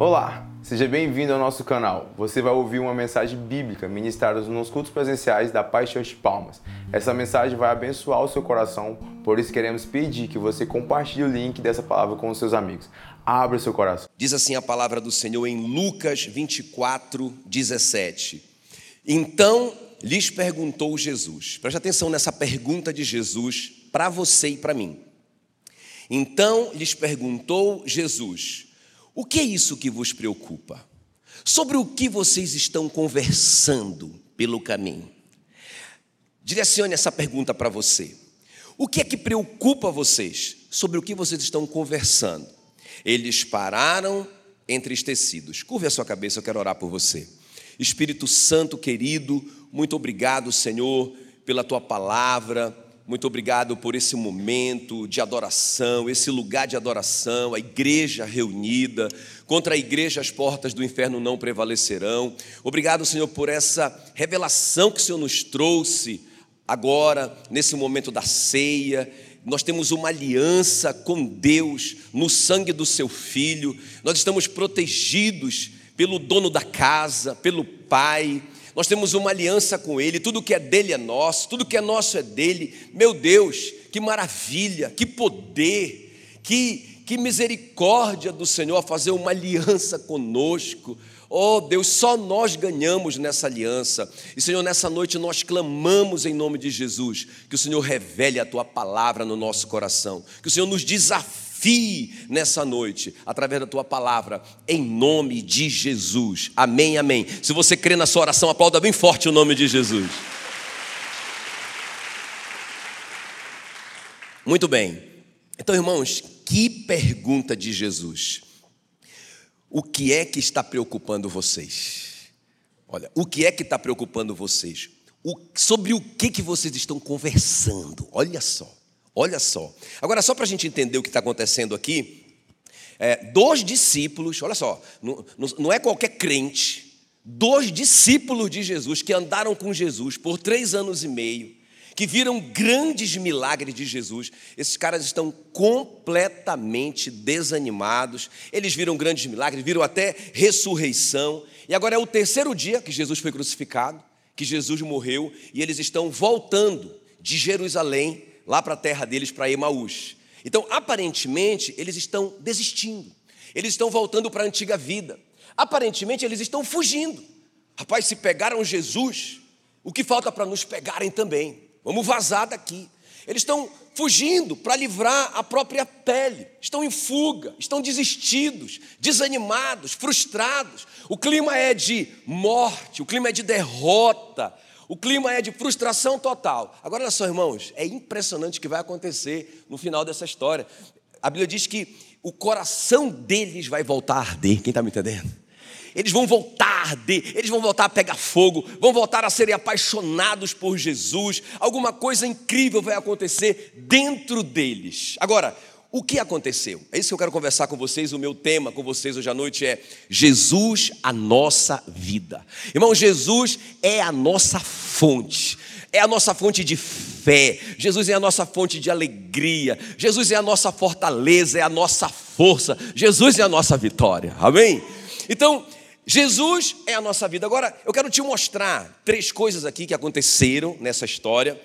Olá, seja bem-vindo ao nosso canal. Você vai ouvir uma mensagem bíblica ministrada nos cultos presenciais da Paz Church Palmas. Essa mensagem vai abençoar o seu coração, por isso queremos pedir que você compartilhe o link dessa palavra com os seus amigos. Abra o seu coração. Diz assim a palavra do Senhor em Lucas 24, 17. Então lhes perguntou Jesus, preste atenção nessa pergunta de Jesus para você e para mim. Então lhes perguntou Jesus: O que é isso que vos preocupa? Sobre o que vocês estão conversando pelo caminho? Direcione essa pergunta para você. O que é que preocupa vocês? Sobre o que vocês estão conversando? Eles pararam entristecidos. Curve a sua cabeça, eu quero orar por você. Espírito Santo querido, muito obrigado, Senhor, pela tua palavra. Muito obrigado por esse momento de adoração, esse lugar de adoração, a igreja reunida. Contra a igreja as portas do inferno não prevalecerão. Obrigado, Senhor, por essa revelação que o Senhor nos trouxe agora, nesse momento da ceia. Nós temos uma aliança com Deus no sangue do seu filho. Nós estamos protegidos pelo dono da casa, pelo Pai nós temos uma aliança com Ele, tudo que é dele é nosso, tudo que é nosso é dele. Meu Deus, que maravilha, que poder, que, que misericórdia do Senhor a fazer uma aliança conosco. Oh Deus, só nós ganhamos nessa aliança. E Senhor, nessa noite nós clamamos em nome de Jesus, que o Senhor revele a tua palavra no nosso coração, que o Senhor nos desafie desafie nessa noite, através da tua palavra, em nome de Jesus. Amém, amém. Se você crê na sua oração, aplauda bem forte o nome de Jesus. Muito bem. Então, irmãos, que pergunta de Jesus. O que é que está preocupando vocês? Olha, o que é que está preocupando vocês? O, sobre o que, que vocês estão conversando? Olha só. Olha só. Agora, só para a gente entender o que está acontecendo aqui, é, dois discípulos, olha só, não, não é qualquer crente, dois discípulos de Jesus que andaram com Jesus por três anos e meio, que viram grandes milagres de Jesus, esses caras estão completamente desanimados, eles viram grandes milagres, viram até ressurreição, e agora é o terceiro dia que Jesus foi crucificado, que Jesus morreu, e eles estão voltando de Jerusalém lá para a terra deles, para Emaús. Então, aparentemente, eles estão desistindo, eles estão voltando para a antiga vida, aparentemente, eles estão fugindo. Rapaz, se pegaram Jesus, o que falta para nos pegarem também? Vamos vazar daqui. Eles estão fugindo para livrar a própria pele, estão em fuga, estão desistidos, desanimados, frustrados. O clima é de morte, o clima é de derrota, o clima é de frustração total. Agora, olha só, irmãos, é impressionante o que vai acontecer no final dessa história. A Bíblia diz que o coração deles vai voltar a arder. Quem está me entendendo? Eles vão voltar a arder, eles vão voltar a pegar fogo, vão voltar a serem apaixonados por Jesus. Alguma coisa incrível vai acontecer dentro deles. Agora, o que aconteceu? É isso que eu quero conversar com vocês. O meu tema com vocês hoje à noite é Jesus, a nossa vida. Irmão, Jesus é a nossa fonte, é a nossa fonte de fé. Jesus é a nossa fonte de alegria. Jesus é a nossa fortaleza, é a nossa força. Jesus é a nossa vitória. Amém? Então, Jesus é a nossa vida. Agora, eu quero te mostrar três coisas aqui que aconteceram nessa história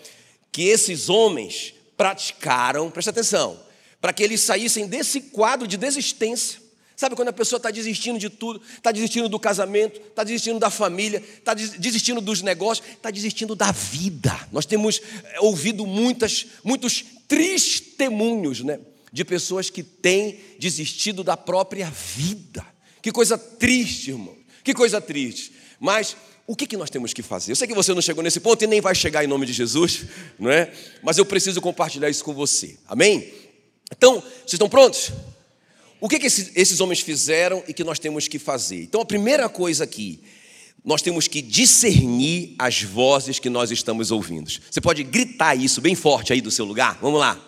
que esses homens praticaram. Presta atenção para que eles saíssem desse quadro de desistência. Sabe quando a pessoa está desistindo de tudo, está desistindo do casamento, está desistindo da família, está desistindo dos negócios, está desistindo da vida. Nós temos eh, ouvido muitas, muitos testemunhos né, de pessoas que têm desistido da própria vida. Que coisa triste, irmão. Que coisa triste. Mas o que, que nós temos que fazer? Eu sei que você não chegou nesse ponto e nem vai chegar em nome de Jesus, não é? Mas eu preciso compartilhar isso com você. Amém? Então, vocês estão prontos? O que, que esses, esses homens fizeram e que nós temos que fazer? Então, a primeira coisa aqui, nós temos que discernir as vozes que nós estamos ouvindo. Você pode gritar isso bem forte aí do seu lugar? Vamos lá.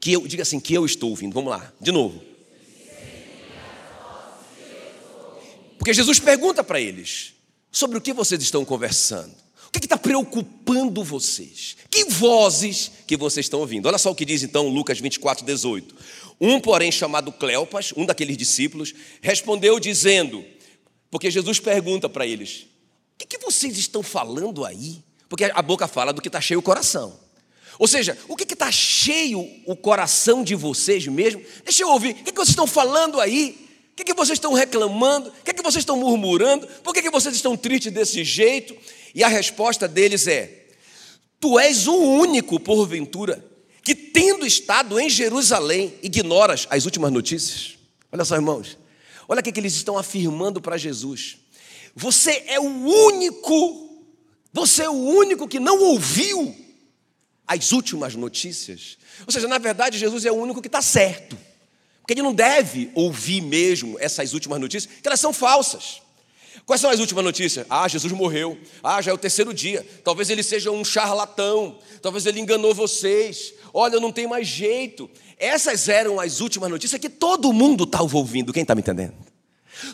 Que eu diga assim, que eu estou ouvindo. Vamos lá, de novo. Porque Jesus pergunta para eles: sobre o que vocês estão conversando? Que está preocupando vocês? Que vozes que vocês estão ouvindo? Olha só o que diz então Lucas 24, 18. Um, porém, chamado Cleopas, um daqueles discípulos, respondeu dizendo, porque Jesus pergunta para eles: O que, que vocês estão falando aí? Porque a boca fala do que está cheio o coração. Ou seja, o que está cheio o coração de vocês mesmo? Deixa eu ouvir, o que, que vocês estão falando aí? Que, que vocês estão reclamando? O que, que vocês estão murmurando? Por que, que vocês estão tristes desse jeito? E a resposta deles é: Tu és o único, porventura, que tendo estado em Jerusalém, ignoras as últimas notícias. Olha só, irmãos. Olha o que, que eles estão afirmando para Jesus. Você é o único, você é o único que não ouviu as últimas notícias. Ou seja, na verdade, Jesus é o único que está certo. Porque ele não deve ouvir mesmo essas últimas notícias, que elas são falsas. Quais são as últimas notícias? Ah, Jesus morreu. Ah, já é o terceiro dia. Talvez ele seja um charlatão. Talvez ele enganou vocês. Olha, não tem mais jeito. Essas eram as últimas notícias que todo mundo estava ouvindo. Quem está me entendendo?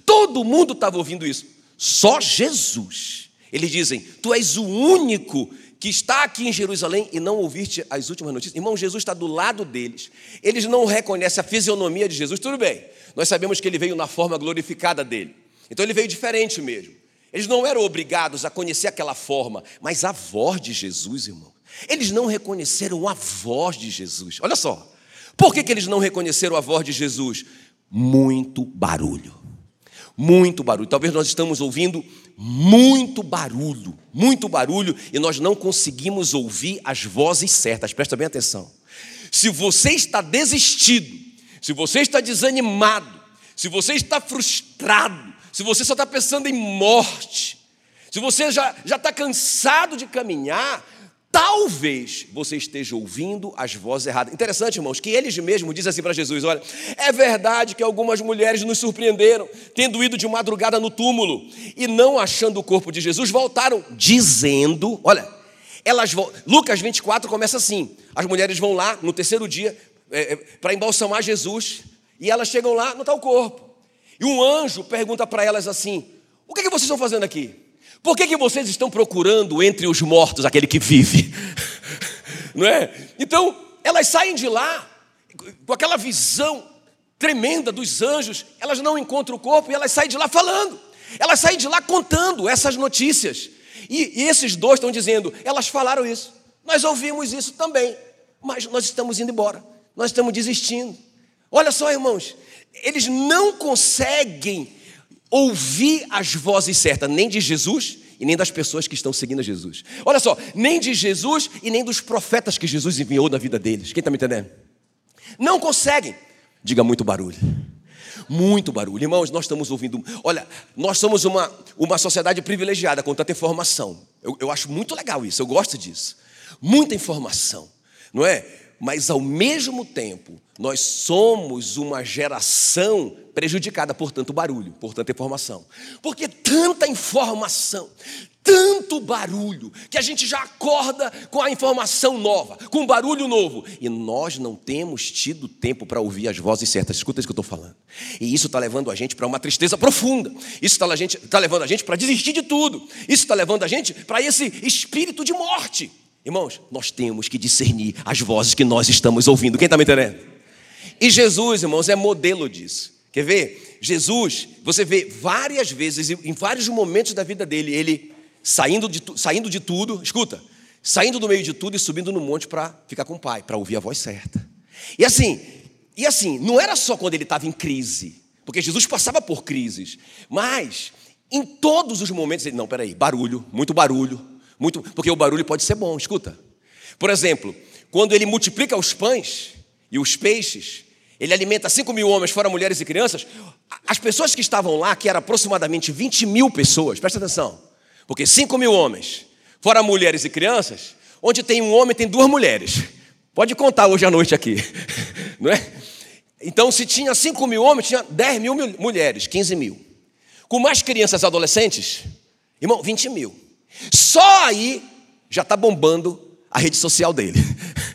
Todo mundo estava ouvindo isso. Só Jesus. Eles dizem: Tu és o único que está aqui em Jerusalém e não ouviste as últimas notícias. Irmão, Jesus está do lado deles. Eles não reconhecem a fisionomia de Jesus. Tudo bem, nós sabemos que ele veio na forma glorificada dele. Então ele veio diferente mesmo. Eles não eram obrigados a conhecer aquela forma, mas a voz de Jesus, irmão. Eles não reconheceram a voz de Jesus. Olha só. Por que, que eles não reconheceram a voz de Jesus? Muito barulho. Muito barulho. Talvez nós estamos ouvindo muito barulho, muito barulho, e nós não conseguimos ouvir as vozes certas. Presta bem atenção. Se você está desistido, se você está desanimado, se você está frustrado, se você só está pensando em morte, se você já, já está cansado de caminhar, Talvez você esteja ouvindo as vozes erradas. Interessante, irmãos, que eles mesmos dizem assim para Jesus: olha, é verdade que algumas mulheres nos surpreenderam, tendo ido de madrugada no túmulo e não achando o corpo de Jesus, voltaram dizendo: olha, elas vão. Lucas 24 começa assim: as mulheres vão lá no terceiro dia é, é, para embalsamar Jesus e elas chegam lá, não está o corpo. E um anjo pergunta para elas assim: o que, é que vocês estão fazendo aqui? Por que, que vocês estão procurando entre os mortos aquele que vive? Não é? Então, elas saem de lá com aquela visão tremenda dos anjos, elas não encontram o corpo e elas saem de lá falando. Elas saem de lá contando essas notícias. E, e esses dois estão dizendo: elas falaram isso, nós ouvimos isso também, mas nós estamos indo embora, nós estamos desistindo. Olha só, irmãos, eles não conseguem ouvir as vozes certas, nem de Jesus e nem das pessoas que estão seguindo Jesus. Olha só, nem de Jesus e nem dos profetas que Jesus enviou na vida deles. Quem está me entendendo? Não conseguem. Diga muito barulho. Muito barulho. Irmãos, nós estamos ouvindo. Olha, nós somos uma, uma sociedade privilegiada com tanta informação. Eu, eu acho muito legal isso, eu gosto disso. Muita informação, não é? Mas ao mesmo tempo, nós somos uma geração prejudicada por tanto barulho, por tanta informação. Porque tanta informação, tanto barulho, que a gente já acorda com a informação nova, com barulho novo. E nós não temos tido tempo para ouvir as vozes certas. Escuta isso que eu estou falando. E isso está levando a gente para uma tristeza profunda. Isso está tá levando a gente para desistir de tudo. Isso está levando a gente para esse espírito de morte. Irmãos, nós temos que discernir as vozes que nós estamos ouvindo. Quem está me entendendo? E Jesus, irmãos, é modelo disso. Quer ver? Jesus, você vê várias vezes, em vários momentos da vida dele, ele saindo de, saindo de tudo, escuta, saindo do meio de tudo e subindo no monte para ficar com o pai, para ouvir a voz certa. E assim, e assim, não era só quando ele estava em crise, porque Jesus passava por crises, mas em todos os momentos ele, não, peraí, barulho, muito barulho, muito, porque o barulho pode ser bom, escuta. Por exemplo, quando ele multiplica os pães e os peixes, ele alimenta 5 mil homens, fora mulheres e crianças. As pessoas que estavam lá, que eram aproximadamente 20 mil pessoas, presta atenção, porque 5 mil homens, fora mulheres e crianças, onde tem um homem, tem duas mulheres. Pode contar hoje à noite aqui, não é? Então, se tinha 5 mil homens, tinha 10 mil mulheres, 15 mil. Com mais crianças e adolescentes, irmão, 20 mil. Só aí já está bombando a rede social dele.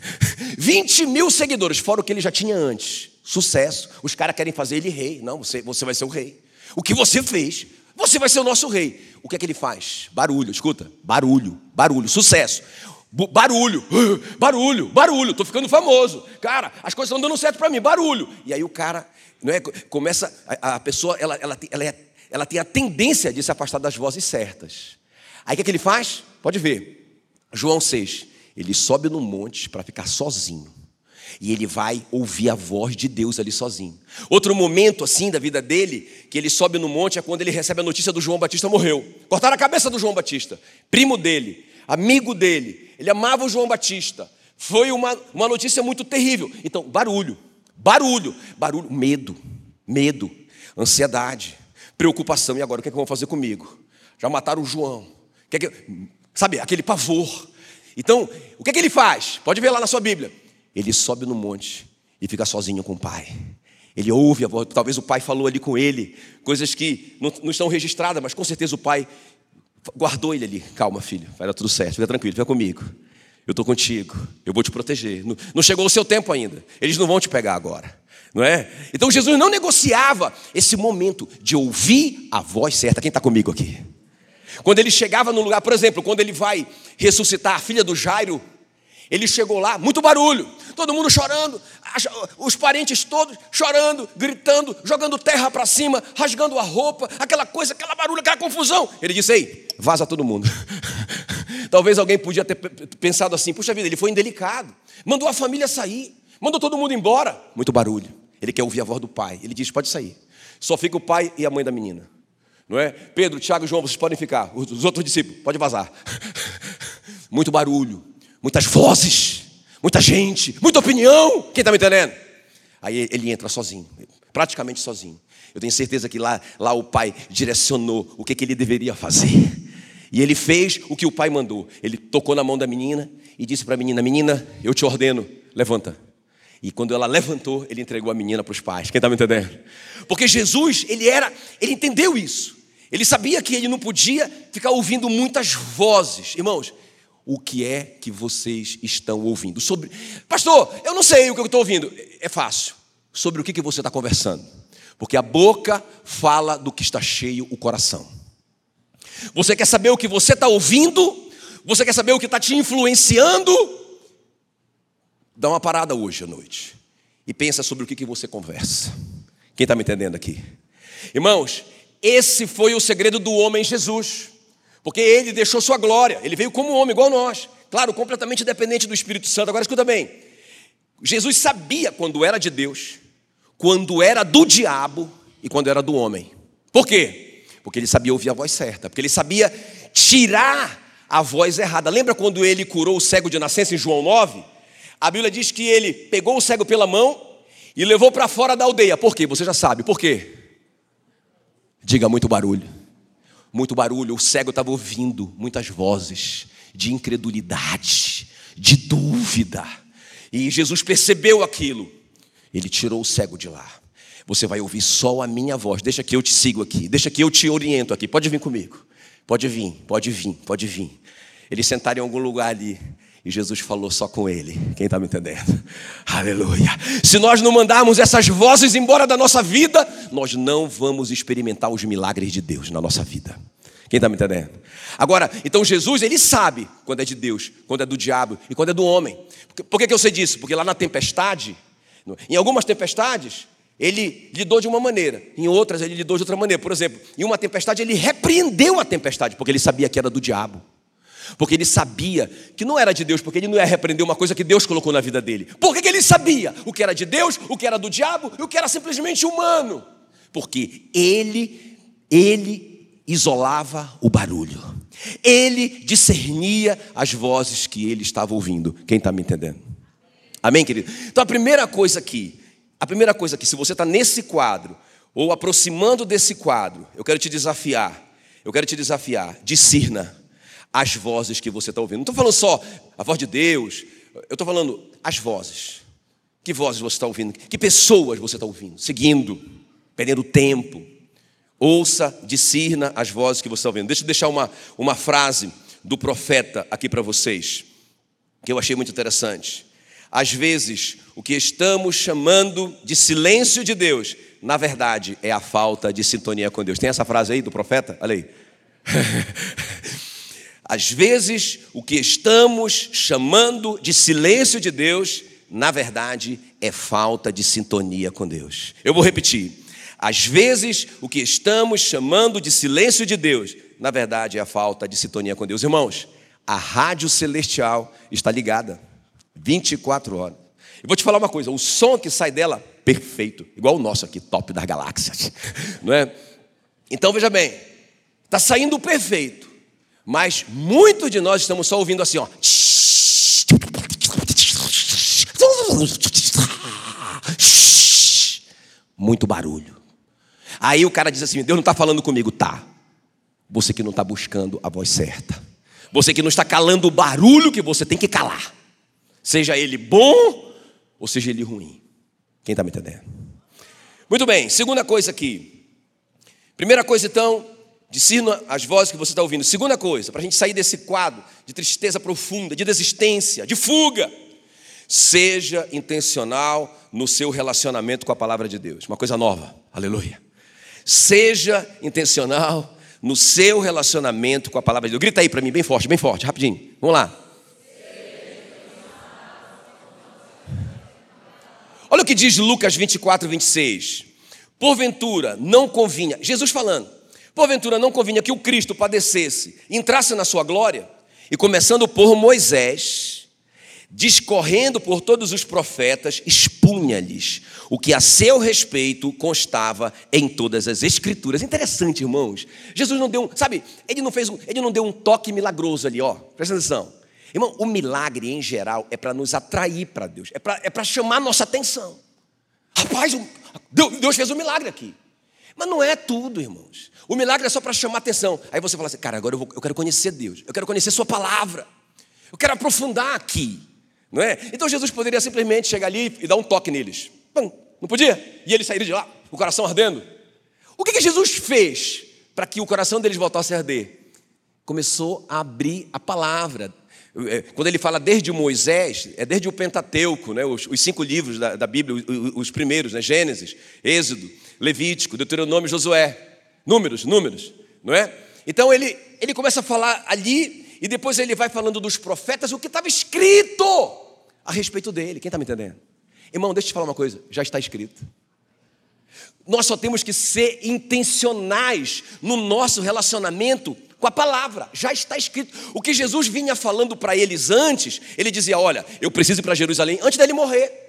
20 mil seguidores, fora o que ele já tinha antes sucesso. Os caras querem fazer ele rei. Não, você, você vai ser o rei. O que você fez, você vai ser o nosso rei. o que é que ele faz? Barulho, escuta, barulho, barulho, sucesso. Barulho, barulho, barulho, tô ficando famoso. Cara, as coisas estão dando certo para mim, barulho. E aí o cara, não é, começa, a, a pessoa, ela, ela, ela, é, ela tem a tendência de se afastar das vozes certas. Aí o que, é que ele faz? Pode ver. João 6. Ele sobe no monte para ficar sozinho. E ele vai ouvir a voz de Deus ali sozinho. Outro momento assim da vida dele, que ele sobe no monte, é quando ele recebe a notícia do João Batista morreu. Cortaram a cabeça do João Batista, primo dele, amigo dele. Ele amava o João Batista. Foi uma, uma notícia muito terrível. Então, barulho, barulho, barulho, medo, medo, ansiedade, preocupação. E agora o que, é que vão fazer comigo? Já mataram o João. É sabe, aquele pavor. Então, o que, é que ele faz? Pode ver lá na sua Bíblia ele sobe no monte e fica sozinho com o pai. Ele ouve a voz, talvez o pai falou ali com ele, coisas que não, não estão registradas, mas com certeza o pai guardou ele ali. Calma, filho, vai dar tudo certo, fica tranquilo, fica comigo. Eu estou contigo, eu vou te proteger. Não, não chegou o seu tempo ainda, eles não vão te pegar agora. Não é? Então Jesus não negociava esse momento de ouvir a voz certa. Quem está comigo aqui? Quando ele chegava no lugar, por exemplo, quando ele vai ressuscitar a filha do Jairo, ele chegou lá, muito barulho, todo mundo chorando, os parentes todos chorando, gritando, jogando terra para cima, rasgando a roupa, aquela coisa, aquela barulho, aquela confusão. Ele disse: Ei, vaza todo mundo. Talvez alguém podia ter pensado assim: Puxa vida, ele foi indelicado, mandou a família sair, mandou todo mundo embora. Muito barulho. Ele quer ouvir a voz do pai. Ele diz: Pode sair. Só fica o pai e a mãe da menina. Não é? Pedro, Tiago e João, vocês podem ficar. Os outros discípulos, pode vazar. Muito barulho muitas vozes, muita gente, muita opinião. Quem está me entendendo? Aí ele entra sozinho, praticamente sozinho. Eu tenho certeza que lá, lá o pai direcionou o que, que ele deveria fazer. E ele fez o que o pai mandou. Ele tocou na mão da menina e disse para a menina: Menina, eu te ordeno, levanta. E quando ela levantou, ele entregou a menina para os pais. Quem está me entendendo? Porque Jesus, ele era, ele entendeu isso. Ele sabia que ele não podia ficar ouvindo muitas vozes. Irmãos, o que é que vocês estão ouvindo. Sobre, pastor, eu não sei o que eu estou ouvindo. É fácil. Sobre o que, que você está conversando. Porque a boca fala do que está cheio o coração. Você quer saber o que você está ouvindo? Você quer saber o que está te influenciando? Dá uma parada hoje à noite e pensa sobre o que, que você conversa. Quem está me entendendo aqui? Irmãos, esse foi o segredo do homem Jesus. Porque ele deixou sua glória, ele veio como homem, igual nós. Claro, completamente dependente do Espírito Santo. Agora escuta bem: Jesus sabia quando era de Deus, quando era do diabo e quando era do homem. Por quê? Porque ele sabia ouvir a voz certa, porque ele sabia tirar a voz errada. Lembra quando ele curou o cego de nascença em João 9? A Bíblia diz que ele pegou o cego pela mão e levou para fora da aldeia. Por quê? Você já sabe. Por quê? Diga muito barulho muito barulho, o cego estava ouvindo muitas vozes de incredulidade, de dúvida. E Jesus percebeu aquilo. Ele tirou o cego de lá. Você vai ouvir só a minha voz. Deixa que eu te sigo aqui. Deixa que eu te oriento aqui. Pode vir comigo. Pode vir, pode vir, pode vir. Eles sentaram em algum lugar ali. E Jesus falou só com ele. Quem está me entendendo? Aleluia. Se nós não mandarmos essas vozes embora da nossa vida, nós não vamos experimentar os milagres de Deus na nossa vida. Quem está me entendendo? Agora, então Jesus, ele sabe quando é de Deus, quando é do diabo e quando é do homem. Por que, que eu sei disso? Porque lá na tempestade, em algumas tempestades, ele lidou de uma maneira, em outras ele lidou de outra maneira. Por exemplo, em uma tempestade ele repreendeu a tempestade, porque ele sabia que era do diabo. Porque ele sabia que não era de Deus, porque ele não ia repreender uma coisa que Deus colocou na vida dele. Por que, que ele sabia o que era de Deus, o que era do diabo e o que era simplesmente humano? Porque ele, ele isolava o barulho. Ele discernia as vozes que ele estava ouvindo. Quem está me entendendo? Amém, querido? Então a primeira coisa aqui, a primeira coisa aqui, se você está nesse quadro, ou aproximando desse quadro, eu quero te desafiar. Eu quero te desafiar. Discirna as vozes que você está ouvindo. Não estou falando só a voz de Deus, eu estou falando as vozes. Que vozes você está ouvindo? Que pessoas você está ouvindo? Seguindo, perdendo tempo. Ouça, discirna as vozes que você está ouvindo. Deixa eu deixar uma, uma frase do profeta aqui para vocês, que eu achei muito interessante. Às vezes, o que estamos chamando de silêncio de Deus, na verdade, é a falta de sintonia com Deus. Tem essa frase aí do profeta? Olha aí. Às vezes, o que estamos chamando de silêncio de Deus, na verdade, é falta de sintonia com Deus. Eu vou repetir. Às vezes, o que estamos chamando de silêncio de Deus, na verdade, é a falta de sintonia com Deus. Irmãos, a rádio celestial está ligada 24 horas. Eu vou te falar uma coisa: o som que sai dela, perfeito, igual o nosso aqui, top das galáxias, não é? Então veja bem, está saindo perfeito. Mas muitos de nós estamos só ouvindo assim, ó. Muito barulho. Aí o cara diz assim: Deus não está falando comigo, tá? Você que não está buscando a voz certa. Você que não está calando o barulho que você tem que calar. Seja ele bom ou seja ele ruim. Quem está me entendendo? Muito bem, segunda coisa aqui. Primeira coisa, então, Discina as vozes que você está ouvindo. Segunda coisa, para a gente sair desse quadro de tristeza profunda, de desistência, de fuga, seja intencional no seu relacionamento com a palavra de Deus. Uma coisa nova, aleluia. Seja intencional no seu relacionamento com a palavra de Deus. Grita aí para mim, bem forte, bem forte, rapidinho. Vamos lá. Olha o que diz Lucas 24, 26. Porventura, não convinha, Jesus falando, Porventura não convinha que o Cristo padecesse, entrasse na sua glória, e começando por Moisés, discorrendo por todos os profetas, expunha-lhes o que a seu respeito constava em todas as escrituras. Interessante, irmãos. Jesus não deu, um, sabe, ele não fez, ele não deu um toque milagroso ali, ó. Presta atenção. Irmão, o milagre em geral é para nos atrair para Deus, é para é chamar nossa atenção. Rapaz, Deus fez um milagre aqui. Mas não é tudo, irmãos. O milagre é só para chamar atenção. Aí você fala assim, cara, agora eu, vou, eu quero conhecer Deus, eu quero conhecer Sua palavra, eu quero aprofundar aqui. Não é? Então Jesus poderia simplesmente chegar ali e dar um toque neles. Não podia? E eles saíram de lá, o coração ardendo. O que, que Jesus fez para que o coração deles voltasse a arder? Começou a abrir a palavra, é, quando ele fala desde Moisés, é desde o Pentateuco, né, os, os cinco livros da, da Bíblia, os, os, primeiros, né, Gênesis, Êxodo, Levítico, Deuteronômio, Josué. Números, números, não é? Então ele, ele começa a falar ali, e depois ele vai falando dos profetas, o que estava escrito a respeito dele. Quem está me entendendo? Irmão, deixa eu te falar uma coisa: já está escrito. Nós só temos que ser intencionais no nosso relacionamento com a palavra, já está escrito. O que Jesus vinha falando para eles antes, ele dizia: Olha, eu preciso ir para Jerusalém antes dele morrer.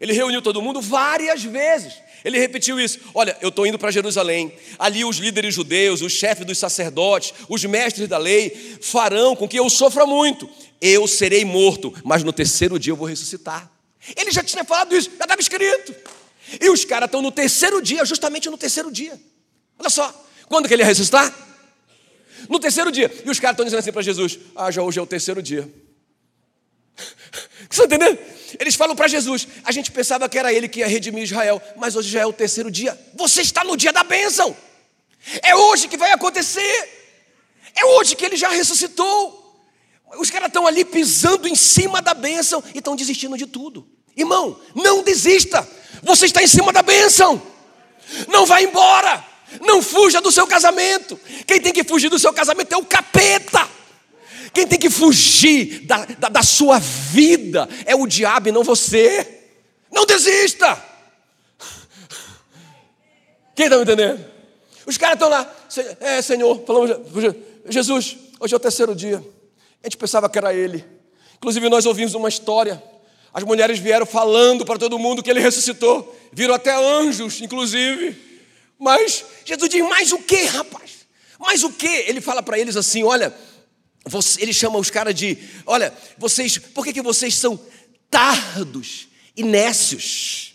Ele reuniu todo mundo várias vezes. Ele repetiu isso: Olha, eu estou indo para Jerusalém. Ali os líderes judeus, os chefes dos sacerdotes, os mestres da lei farão com que eu sofra muito. Eu serei morto, mas no terceiro dia eu vou ressuscitar. Ele já tinha falado isso, já estava escrito. E os caras estão no terceiro dia, justamente no terceiro dia. Olha só, quando que ele ia ressuscitar? No terceiro dia. E os caras estão dizendo assim para Jesus: Ah, já hoje é o terceiro dia. Você está entendendo? Eles falam para Jesus: A gente pensava que era ele que ia redimir Israel, mas hoje já é o terceiro dia. Você está no dia da bênção. É hoje que vai acontecer. É hoje que ele já ressuscitou. Os caras estão ali pisando em cima da bênção e estão desistindo de tudo. Irmão, não desista. Você está em cima da bênção. Não vá embora. Não fuja do seu casamento. Quem tem que fugir do seu casamento é o capeta. Quem tem que fugir da, da, da sua vida é o diabo e não você. Não desista. Quem está me entendendo? Os caras estão lá, é Senhor, falamos, Jesus, hoje é o terceiro dia. A gente pensava que era Ele. Inclusive, nós ouvimos uma história. As mulheres vieram falando para todo mundo que Ele ressuscitou. Viram até anjos, inclusive. Mas Jesus diz: mais o que, rapaz? Mais o que? Ele fala para eles assim: olha, ele chama os caras de: olha, vocês, por que, que vocês são tardos e nécios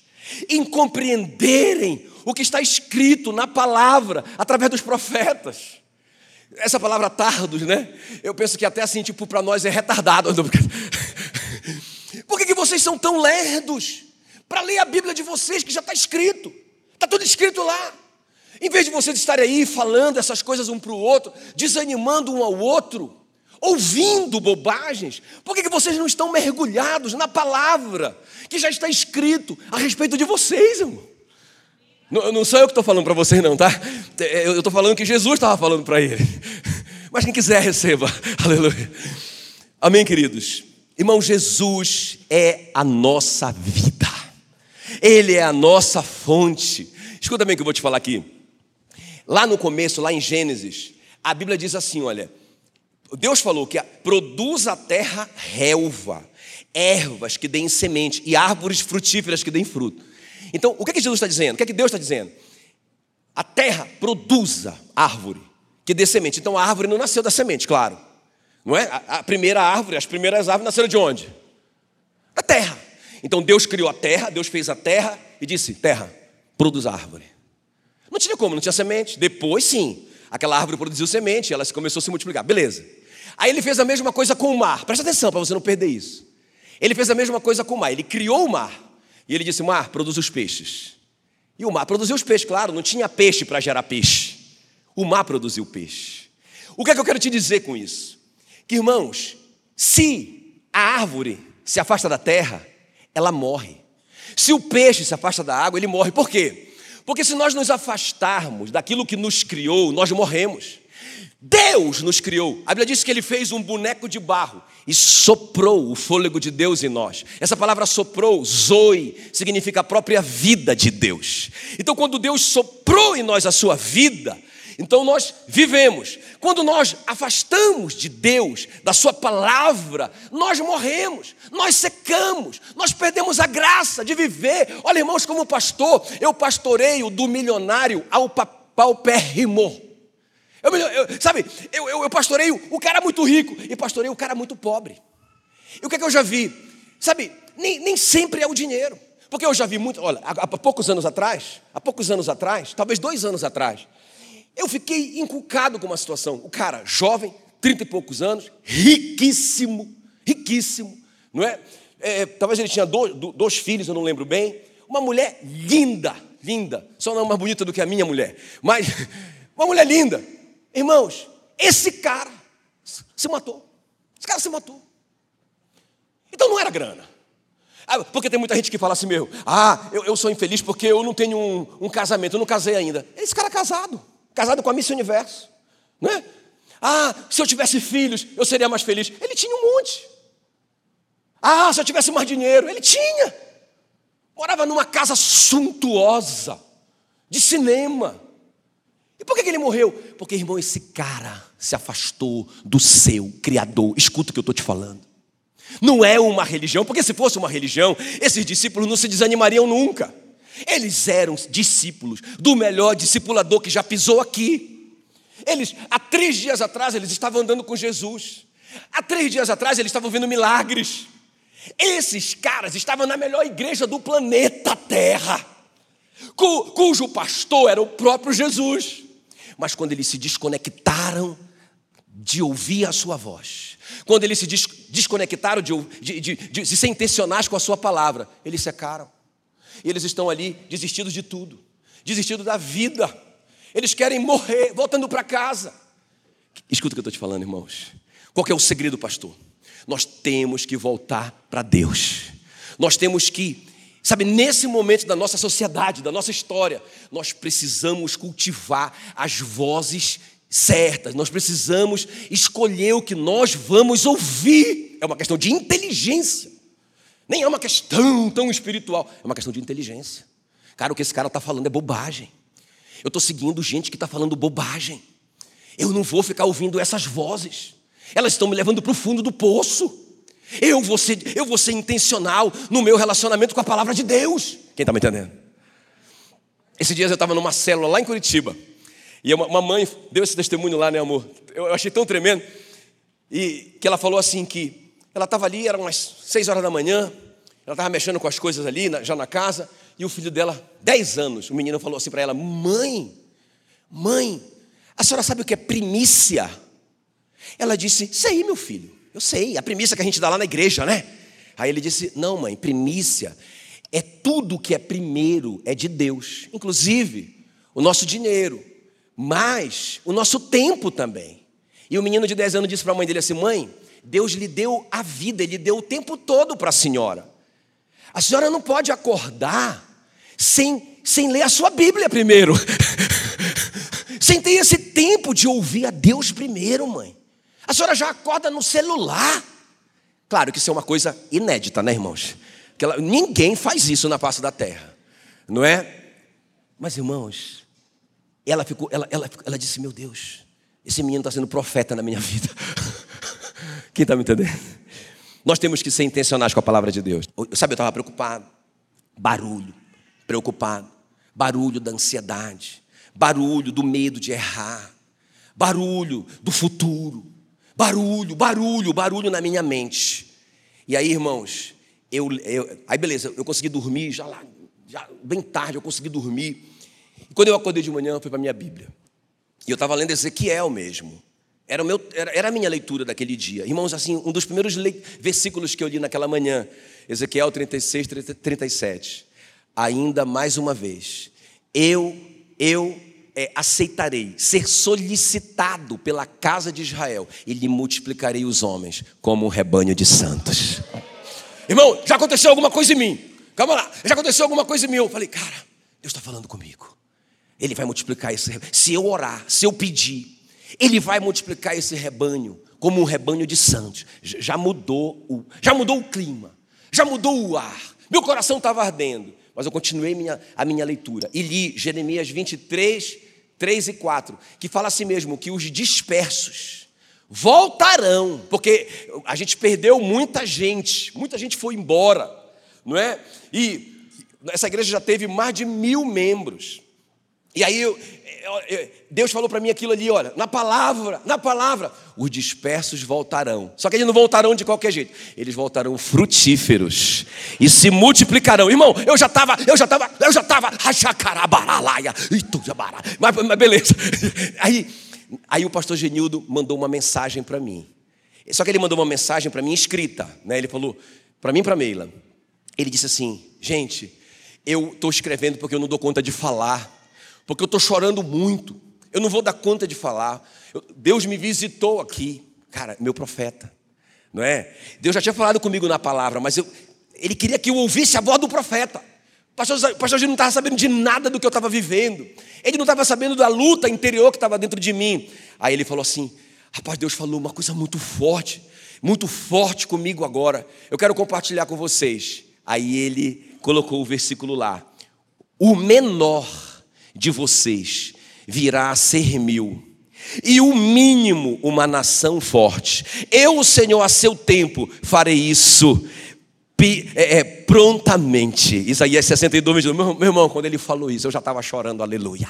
em compreenderem o que está escrito na palavra através dos profetas? Essa palavra tardos, né? Eu penso que até assim, tipo, para nós é retardado. Por que, que vocês são tão lerdos para ler a Bíblia de vocês que já está escrito? Está tudo escrito lá. Em vez de vocês estarem aí falando essas coisas um para o outro, desanimando um ao outro, ouvindo bobagens, por que, vocês não estão mergulhados na palavra que já está escrito a respeito de vocês, irmão? Não, não sou eu que estou falando para vocês, não, tá? Eu estou falando que Jesus estava falando para ele. Mas quem quiser, receba. Aleluia. Amém, queridos. Irmão, Jesus é a nossa vida. Ele é a nossa fonte. Escuta bem o que eu vou te falar aqui. Lá no começo, lá em Gênesis, a Bíblia diz assim: olha, Deus falou que produz a terra relva, ervas que deem semente e árvores frutíferas que deem fruto. Então, o que, é que Jesus está dizendo? O que, é que Deus está dizendo? A terra produza árvore que dê semente. Então, a árvore não nasceu da semente, claro. Não é? A, primeira árvore, as primeiras árvores nasceram de onde? Da terra. Então, Deus criou a terra, Deus fez a terra e disse: Terra, produz árvore. Não tinha como, não tinha semente. Depois, sim, aquela árvore produziu semente, ela começou a se multiplicar. Beleza. Aí ele fez a mesma coisa com o mar. Presta atenção para você não perder isso. Ele fez a mesma coisa com o mar. Ele criou o mar. E ele disse: Mar, produz os peixes. E o mar produziu os peixes, claro, não tinha peixe para gerar peixe. O mar produziu peixe. O que é que eu quero te dizer com isso? Que, irmãos, se a árvore se afasta da terra, ela morre. Se o peixe se afasta da água, ele morre. Por quê? Porque se nós nos afastarmos daquilo que nos criou, nós morremos. Deus nos criou. A Bíblia diz que ele fez um boneco de barro e soprou o fôlego de Deus em nós. Essa palavra soprou, zoe, significa a própria vida de Deus. Então, quando Deus soprou em nós a sua vida, então nós vivemos. Quando nós afastamos de Deus, da Sua palavra, nós morremos, nós secamos, nós perdemos a graça de viver. Olha, irmãos, como pastor, eu pastoreio do milionário ao paupérrimo. Eu, eu, sabe, eu, eu, eu pastoreio o cara muito rico e pastoreio o cara muito pobre. E o que é que eu já vi? Sabe, nem, nem sempre é o dinheiro. Porque eu já vi muito, olha, há, há poucos anos atrás, há poucos anos atrás, talvez dois anos atrás, eu fiquei inculcado com uma situação. O cara, jovem, trinta e poucos anos, riquíssimo, riquíssimo, não é? é talvez ele tinha dois, dois, filhos, eu não lembro bem. Uma mulher linda, linda, só não mais bonita do que a minha mulher, mas uma mulher linda. Irmãos, esse cara se matou. Esse cara se matou. Então não era grana. Ah, porque tem muita gente que fala assim, meu, ah, eu, eu sou infeliz porque eu não tenho um, um casamento, eu não casei ainda. Esse cara é casado casado com a Miss Universo, né? Ah, se eu tivesse filhos, eu seria mais feliz. Ele tinha um monte. Ah, se eu tivesse mais dinheiro, ele tinha. Morava numa casa suntuosa, de cinema. E por que ele morreu? Porque, irmão, esse cara se afastou do seu Criador. Escuta o que eu estou te falando. Não é uma religião, porque se fosse uma religião, esses discípulos não se desanimariam nunca. Eles eram discípulos do melhor discipulador que já pisou aqui. Eles, há três dias atrás, eles estavam andando com Jesus. Há três dias atrás, eles estavam vendo milagres. Esses caras estavam na melhor igreja do planeta Terra, cujo pastor era o próprio Jesus. Mas quando eles se desconectaram de ouvir a sua voz, quando eles se desconectaram de, de, de, de ser intencionais com a sua palavra, eles secaram. E eles estão ali desistidos de tudo, desistidos da vida. Eles querem morrer, voltando para casa. Escuta o que eu estou te falando, irmãos. Qual é o segredo, pastor? Nós temos que voltar para Deus. Nós temos que, sabe, nesse momento da nossa sociedade, da nossa história, nós precisamos cultivar as vozes certas. Nós precisamos escolher o que nós vamos ouvir. É uma questão de inteligência. Nem é uma questão tão espiritual, é uma questão de inteligência. Cara, o que esse cara está falando é bobagem. Eu estou seguindo gente que está falando bobagem. Eu não vou ficar ouvindo essas vozes. Elas estão me levando para o fundo do poço. Eu vou, ser, eu vou ser intencional no meu relacionamento com a palavra de Deus. Quem está me entendendo? Esses dias eu estava numa célula lá em Curitiba. E uma, mãe deu esse testemunho lá, né, amor? Eu achei tão tremendo. E que ela falou assim que ela estava ali, eram umas seis horas da manhã, ela estava mexendo com as coisas ali, já na casa, e o filho dela, dez anos, o menino falou assim para ela: Mãe, mãe, a senhora sabe o que é primícia? Ela disse: Sei, meu filho, eu sei, a primícia que a gente dá lá na igreja, né? Aí ele disse: Não, mãe, primícia é tudo que é primeiro, é de Deus, inclusive o nosso dinheiro, mas o nosso tempo também. E o menino de 10 anos disse para a mãe dele assim: Mãe, Deus lhe deu a vida, Ele deu o tempo todo para a senhora. A senhora não pode acordar sem, sem ler a sua Bíblia primeiro. sem ter esse tempo de ouvir a Deus primeiro, mãe. A senhora já acorda no celular. Claro que isso é uma coisa inédita, né, irmãos? Que ela, ninguém faz isso na face da terra, não é? Mas, irmãos, ela ficou, ela, ela, ela disse: Meu Deus, esse menino está sendo profeta na minha vida. Quem está me entendendo? Nós temos que ser intencionais com a palavra de Deus. Sabe, eu estava preocupado. Barulho, preocupado. Barulho da ansiedade. Barulho do medo de errar. Barulho do futuro. Barulho, barulho, barulho na minha mente. E aí, irmãos, eu, eu aí beleza, eu consegui dormir, já lá, já bem tarde eu consegui dormir. E quando eu acordei de manhã, eu fui para minha Bíblia. E eu estava lendo Ezequiel mesmo. Era, o meu, era, era, a minha leitura daquele dia. Irmãos, assim, um dos primeiros versículos que eu li naquela manhã, Ezequiel 36, 37. Ainda mais uma vez, eu, eu é, aceitarei ser solicitado pela casa de Israel e lhe multiplicarei os homens como um rebanho de santos. Irmão, já aconteceu alguma coisa em mim. Calma lá, já aconteceu alguma coisa em mim. Eu falei, cara, Deus está falando comigo. Ele vai multiplicar esse rebanho. Se eu orar, se eu pedir, Ele vai multiplicar esse rebanho como um rebanho de santos. Já mudou o, já mudou o clima, já mudou o ar. Meu coração estava ardendo, mas eu continuei minha, a minha leitura e li Jeremias 23, 3 e 4, que fala assim mesmo: que os dispersos voltarão, porque a gente perdeu muita gente, muita gente foi embora, não é? E essa igreja já teve mais de mil membros. E aí eu, Deus falou para mim aquilo ali, olha, na palavra, na palavra, os dispersos voltarão. Só que eles não voltarão de qualquer jeito. Eles voltarão frutíferos e se multiplicarão. Irmão, eu já estava, eu já estava, eu já estava, mas, mas beleza. Aí, aí o pastor Genildo mandou uma mensagem para mim. Só que ele mandou uma mensagem para mim escrita, né? Ele falou para mim para Meila. Ele disse assim: "Gente, eu estou escrevendo porque eu não dou conta de falar porque eu estou chorando muito, eu não vou dar conta de falar. Deus me visitou aqui, cara, meu profeta, não é? Deus já tinha falado comigo na palavra, mas eu, ele queria que eu ouvisse a voz do profeta. O pastor, pastor não estava sabendo de nada do que eu estava vivendo, ele não estava sabendo da luta interior que estava dentro de mim. Aí ele falou assim: Rapaz, Deus falou uma coisa muito forte, muito forte comigo agora. Eu quero compartilhar com vocês. Aí ele colocou o versículo lá. O menor de vocês virá a ser mil, e o mínimo uma nação forte. Eu, Senhor, a seu tempo farei isso é, é, prontamente. Isaías 62, meu, meu irmão, quando ele falou isso, eu já estava chorando, aleluia.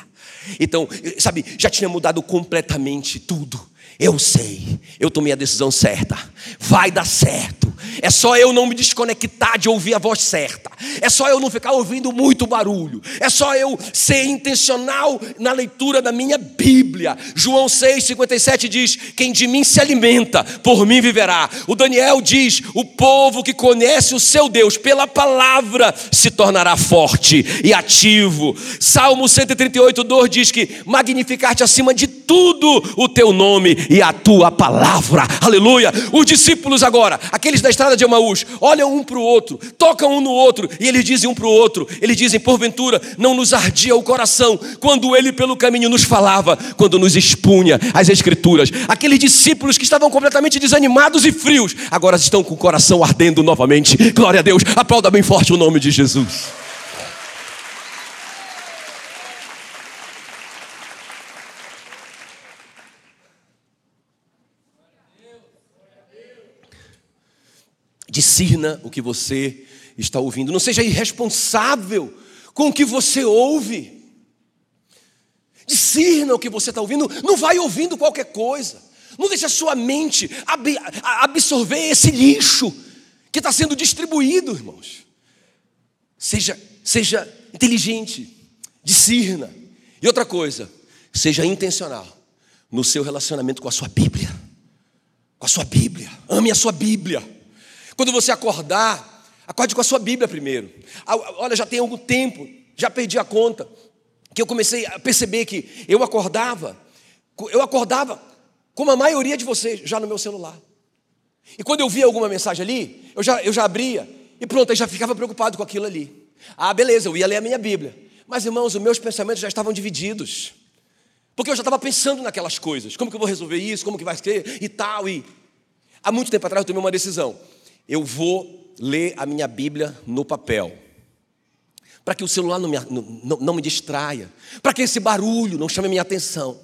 Então, sabe, já tinha mudado completamente tudo. Eu sei, eu tomei a decisão certa, vai dar certo. É só eu não me desconectar de ouvir a voz certa. É só eu não ficar ouvindo muito barulho. É só eu ser intencional na leitura da minha Bíblia. João 6,57 diz: Quem de mim se alimenta, por mim viverá. O Daniel diz: O povo que conhece o seu Deus pela palavra se tornará forte e ativo. Salmo 138, 2 diz que magnificar-te acima de tudo o teu nome e a tua palavra. Aleluia. Os discípulos agora, aqueles da estrada de Emaús, olham um para o outro, tocam um no outro e eles dizem um para o outro: eles dizem, porventura, não nos ardia o coração quando ele pelo caminho nos falava, quando nos expunha as Escrituras. Aqueles discípulos que estavam completamente desanimados e frios, agora estão com o coração ardendo novamente. Glória a Deus. Aplauda bem forte o nome de Jesus. Discirna o que você está ouvindo. Não seja irresponsável com o que você ouve. Discirna o que você está ouvindo. Não vai ouvindo qualquer coisa. Não deixe a sua mente absorver esse lixo que está sendo distribuído, irmãos. Seja, seja inteligente, discirna. E outra coisa, seja intencional no seu relacionamento com a sua Bíblia. Com a sua Bíblia. Ame a sua Bíblia. Quando você acordar, acorde com a sua Bíblia primeiro. Olha, já tem algum tempo, já perdi a conta, que eu comecei a perceber que eu acordava, eu acordava como a maioria de vocês, já no meu celular. E quando eu via alguma mensagem ali, eu já, eu já abria e pronto, eu já ficava preocupado com aquilo ali. Ah, beleza, eu ia ler a minha Bíblia. Mas irmãos, os meus pensamentos já estavam divididos. Porque eu já estava pensando naquelas coisas. Como que eu vou resolver isso? Como que vai ser? E tal. E há muito tempo atrás eu tomei uma decisão. Eu vou ler a minha Bíblia no papel. Para que o celular não me, não, não me distraia. Para que esse barulho não chame a minha atenção.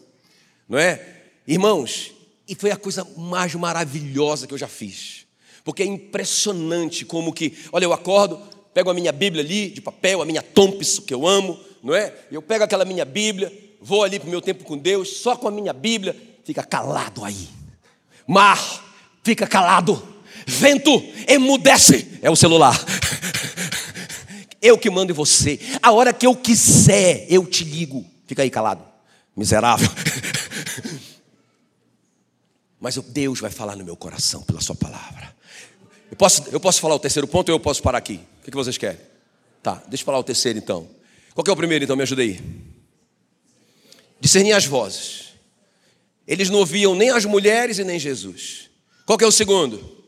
Não é? Irmãos, e foi a coisa mais maravilhosa que eu já fiz. Porque é impressionante como que, olha, eu acordo, pego a minha Bíblia ali, de papel, a minha Thompson, que eu amo, não é? Eu pego aquela minha Bíblia, vou ali para o meu tempo com Deus, só com a minha Bíblia, fica calado aí. Mar, fica calado. Vento, emudece. É o celular. Eu que mando em você. A hora que eu quiser, eu te ligo. Fica aí calado, miserável. Mas Deus vai falar no meu coração pela Sua palavra. Eu posso, eu posso falar o terceiro ponto ou eu posso parar aqui? O que vocês querem? Tá, deixa eu falar o terceiro então. Qual é o primeiro então? Me ajuda aí. Discernir as vozes. Eles não ouviam nem as mulheres e nem Jesus. Qual é o segundo?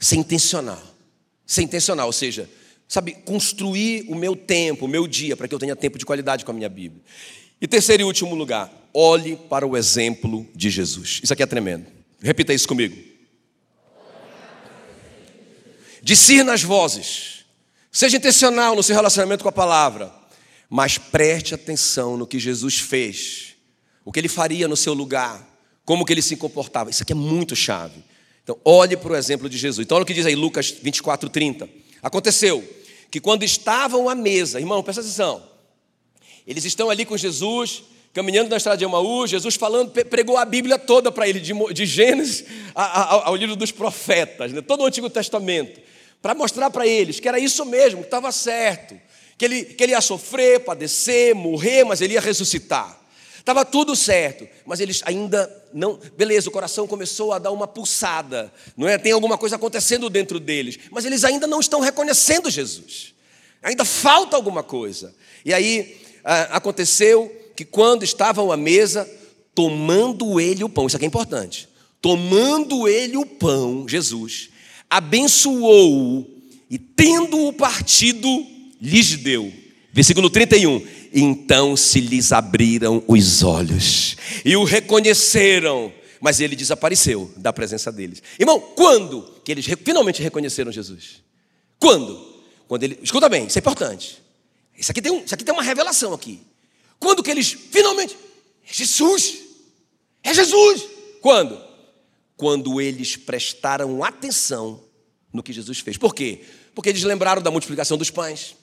Ser intencional. Ser intencional, ou seja, sabe, construir o meu tempo, o meu dia, para que eu tenha tempo de qualidade com a minha Bíblia. E terceiro e último lugar, olhe para o exemplo de Jesus. Isso aqui é tremendo. Repita isso comigo. Discirna as vozes. Seja intencional no seu relacionamento com a palavra, mas preste atenção no que Jesus fez, o que ele faria no seu lugar, como que ele se comportava. Isso aqui é muito chave. Então, olhe para o exemplo de Jesus. Então, olha o que diz aí Lucas 24, 30. Aconteceu que quando estavam à mesa, irmão, presta atenção, eles estão ali com Jesus, caminhando na estrada de Emaús, Jesus falando, pregou a Bíblia toda para ele, de, Gênesis ao livro dos profetas, né? todo o Antigo Testamento, para mostrar para eles que era isso mesmo, que estava certo, que ele, que ele ia sofrer, padecer, morrer, mas ele ia ressuscitar. Estava tudo certo, mas eles ainda não. Beleza, o coração começou a dar uma pulsada, não é? Tem alguma coisa acontecendo dentro deles, mas eles ainda não estão reconhecendo Jesus. Ainda falta alguma coisa. E aí aconteceu que quando estavam à mesa, tomando ele o pão, isso aqui é importante, tomando ele o pão, Jesus, abençoou-o e tendo-o partido, lhes deu. Versículo 31. Então se lhes abriram os olhos e o reconheceram, mas ele desapareceu da presença deles. Irmão, quando que eles finalmente reconheceram Jesus? Quando? Quando ele, escuta bem, isso é importante. Isso aqui tem, um, isso aqui tem uma revelação aqui. Quando que eles finalmente. É Jesus! É Jesus! Quando? Quando eles prestaram atenção no que Jesus fez. Por quê? Porque eles lembraram da multiplicação dos pães.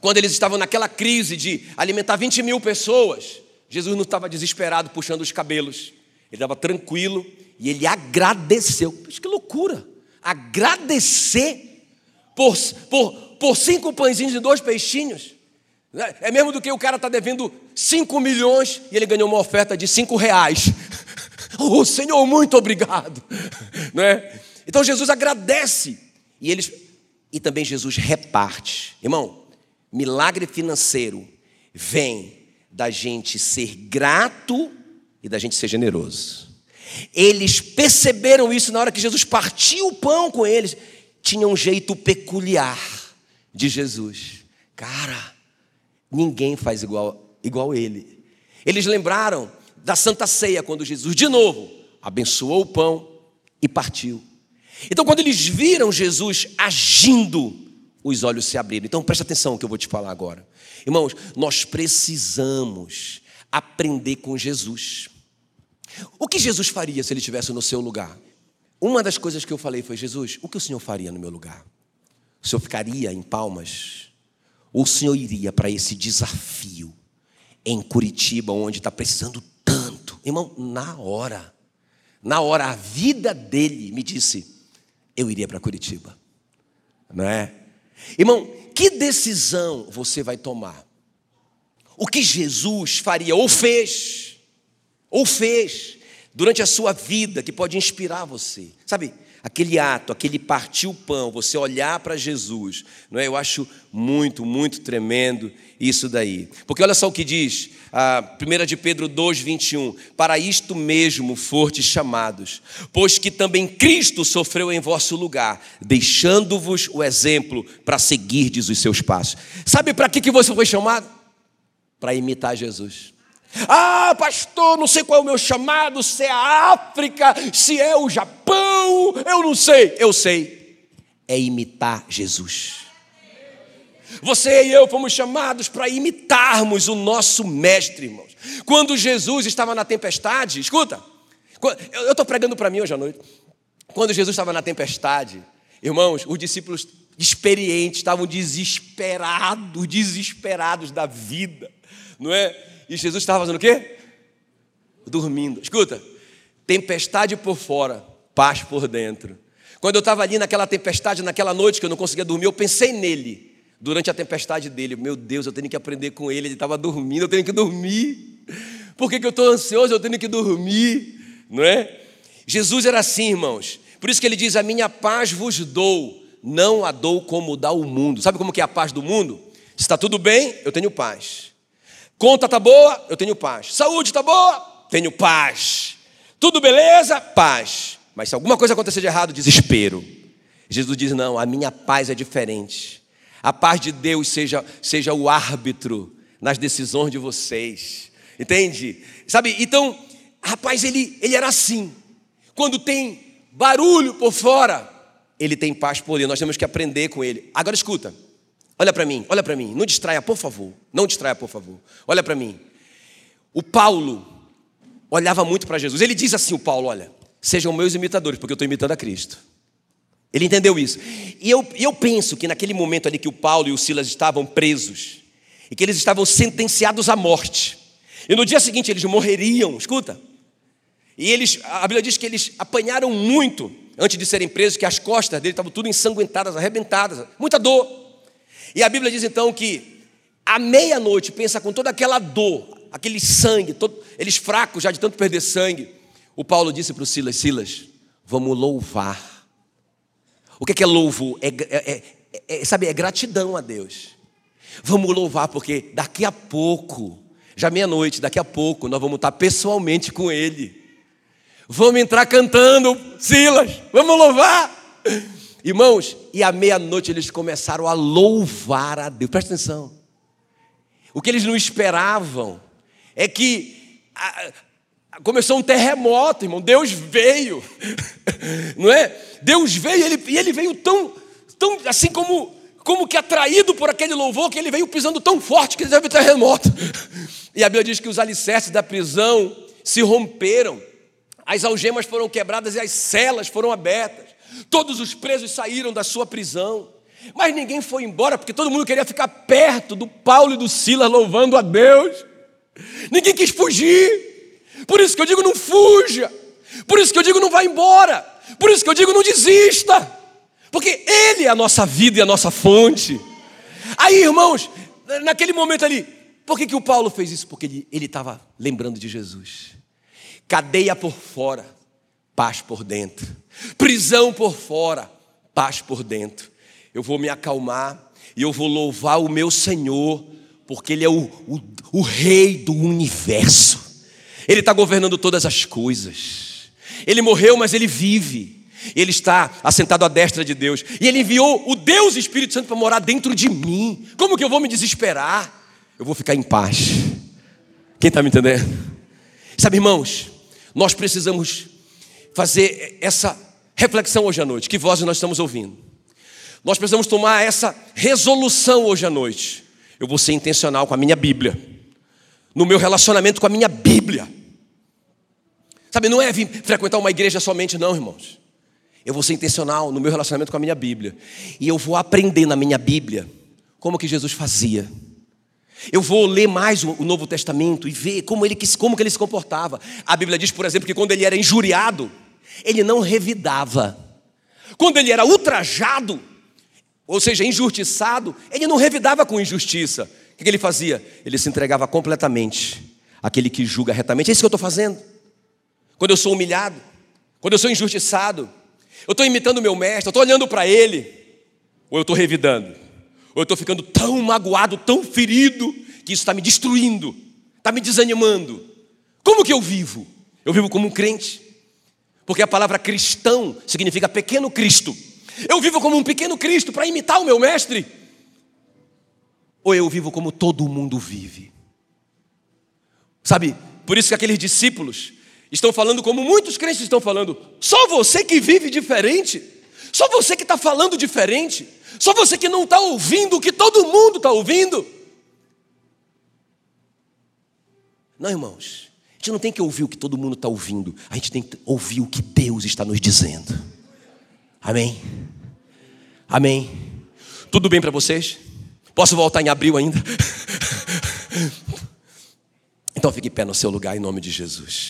Quando eles estavam naquela crise de alimentar 20 mil pessoas, Jesus não estava desesperado puxando os cabelos. Ele estava tranquilo e ele agradeceu. Que loucura! Agradecer por, por, por cinco pãezinhos e dois peixinhos. É mesmo do que o cara está devendo cinco milhões e ele ganhou uma oferta de cinco reais. Oh, Senhor, muito obrigado. Né? Então Jesus agradece e eles e também Jesus reparte. Irmão, milagre financeiro vem da gente ser grato e da gente ser generoso. Eles perceberam isso na hora que Jesus partiu o pão com eles. Tinha um jeito peculiar de Jesus. Cara, ninguém faz igual, igual ele. Eles lembraram da Santa Ceia, quando Jesus, de novo, abençoou o pão e partiu. Então, quando eles viram Jesus agindo, os olhos se abriram. Então, preste atenção no que eu vou te falar agora. Irmãos, nós precisamos aprender com Jesus. O que Jesus faria se ele estivesse no seu lugar? Uma das coisas que eu falei foi: Jesus, o que o Senhor faria no meu lugar? O senhor ficaria em Palmas? Ou o senhor iria para esse desafio em Curitiba, onde está precisando tanto? Irmão, na hora, na hora, a vida dele me disse: eu iria para Curitiba, não é? Irmão, que decisão você vai tomar? O que Jesus faria ou fez, ou fez durante a sua vida que pode inspirar você? Sabe, aquele ato, aquele partir o pão, você olhar para Jesus, não é? Eu acho muito, muito tremendo isso daí. Porque olha só o que diz, a 1 de Pedro 2, 21. Para isto mesmo fortes chamados, pois que também Cristo sofreu em vosso lugar, deixando-vos o exemplo para seguirdes os seus passos. Sabe para que, que você foi chamado? para imitar Jesus. Ah, pastor, não sei qual é o meu chamado, se é a África, se é o Japão, eu não sei. Eu sei. É imitar Jesus. Você e eu fomos chamados para imitarmos o nosso mestre, irmãos. Quando Jesus estava na tempestade, escuta, eu estou pregando para mim hoje à noite. Quando Jesus estava na tempestade, irmãos, os discípulos experientes estavam desesperados, desesperados da vida, não é? E Jesus estava fazendo o quê? Dormindo. Escuta, tempestade por fora, paz por dentro. Quando eu estava ali naquela tempestade, naquela noite que eu não conseguia dormir, eu pensei nele durante a tempestade dele. Meu Deus, eu tenho que aprender com ele. Ele estava dormindo, eu tenho que dormir. Por que, que eu estou ansioso? Eu tenho que dormir, não é? Jesus era assim, irmãos. Por isso que ele diz: A minha paz vos dou, não a dou como dá o mundo. Sabe como que é a paz do mundo? Se está tudo bem, eu tenho paz. Conta está boa, eu tenho paz. Saúde está boa, tenho paz. Tudo beleza, paz. Mas se alguma coisa acontecer de errado, desespero. Jesus diz: Não, a minha paz é diferente. A paz de Deus seja, seja o árbitro nas decisões de vocês. Entende? Sabe? Então, rapaz, ele, ele era assim. Quando tem barulho por fora, ele tem paz por dentro. Nós temos que aprender com ele. Agora escuta. Olha para mim, olha para mim. Não distraia, por favor. Não distraia, por favor. Olha para mim. O Paulo olhava muito para Jesus. Ele diz assim: o Paulo, olha, sejam meus imitadores, porque eu estou imitando a Cristo. Ele entendeu isso. E eu, eu penso que naquele momento ali que o Paulo e o Silas estavam presos, e que eles estavam sentenciados à morte, e no dia seguinte eles morreriam, escuta. E eles, a Bíblia diz que eles apanharam muito antes de serem presos, que as costas dele estavam tudo ensanguentadas, arrebentadas, muita dor. E a Bíblia diz então que à meia-noite, pensa com toda aquela dor, aquele sangue, todo, eles fracos já de tanto perder sangue, o Paulo disse para o Silas: Silas, vamos louvar o que é, louvo? É, é, é, é, sabe, é gratidão a Deus. Vamos louvar, porque daqui a pouco, já meia-noite, daqui a pouco, nós vamos estar pessoalmente com Ele. Vamos entrar cantando, Silas, vamos louvar. Irmãos, e à meia-noite eles começaram a louvar a Deus. Presta atenção. O que eles não esperavam é que começou um terremoto, irmão. Deus veio, não é? Deus veio ele, e ele veio tão, tão assim como, como que atraído por aquele louvor, que ele veio pisando tão forte que teve terremoto. E a Bíblia diz que os alicerces da prisão se romperam, as algemas foram quebradas e as celas foram abertas. Todos os presos saíram da sua prisão. Mas ninguém foi embora, porque todo mundo queria ficar perto do Paulo e do Silas louvando a Deus. Ninguém quis fugir. Por isso que eu digo, não fuja. Por isso que eu digo, não vá embora. Por isso que eu digo, não desista. Porque Ele é a nossa vida e a nossa fonte. Aí, irmãos, naquele momento ali, por que, que o Paulo fez isso? Porque ele estava lembrando de Jesus. Cadeia por fora, paz por dentro. Prisão por fora, paz por dentro. Eu vou me acalmar e eu vou louvar o meu Senhor, porque Ele é o, o, o Rei do universo. Ele está governando todas as coisas. Ele morreu, mas ele vive. Ele está assentado à destra de Deus. E ele enviou o Deus Espírito Santo para morar dentro de mim. Como que eu vou me desesperar? Eu vou ficar em paz. Quem está me entendendo? Sabe, irmãos, nós precisamos fazer essa reflexão hoje à noite. Que voz nós estamos ouvindo? Nós precisamos tomar essa resolução hoje à noite. Eu vou ser intencional com a minha Bíblia, no meu relacionamento com a minha Bíblia. Sabe, não é vir frequentar uma igreja somente, não, irmãos. Eu vou ser intencional no meu relacionamento com a minha Bíblia. E eu vou aprender na minha Bíblia como que Jesus fazia. Eu vou ler mais o Novo Testamento e ver como ele, como que ele se comportava. A Bíblia diz, por exemplo, que quando ele era injuriado, ele não revidava. Quando ele era ultrajado, ou seja, injustiçado, ele não revidava com injustiça. O que ele fazia? Ele se entregava completamente àquele que julga retamente. É isso que eu estou fazendo quando eu sou humilhado, quando eu sou injustiçado, eu estou imitando o meu mestre, eu estou olhando para ele, ou eu estou revidando, ou eu estou ficando tão magoado, tão ferido, que isso está me destruindo, está me desanimando. Como que eu vivo? Eu vivo como um crente, porque a palavra cristão significa pequeno Cristo. Eu vivo como um pequeno Cristo para imitar o meu mestre, ou eu vivo como todo mundo vive, Sabe, por isso que aqueles discípulos estão falando como muitos crentes estão falando. Só você que vive diferente, só você que está falando diferente, só você que não está ouvindo o que todo mundo está ouvindo. Não, irmãos, a gente não tem que ouvir o que todo mundo está ouvindo, a gente tem que ouvir o que Deus está nos dizendo. Amém? Amém? Tudo bem para vocês? Posso voltar em abril ainda? Então fique em pé no seu lugar em nome de Jesus.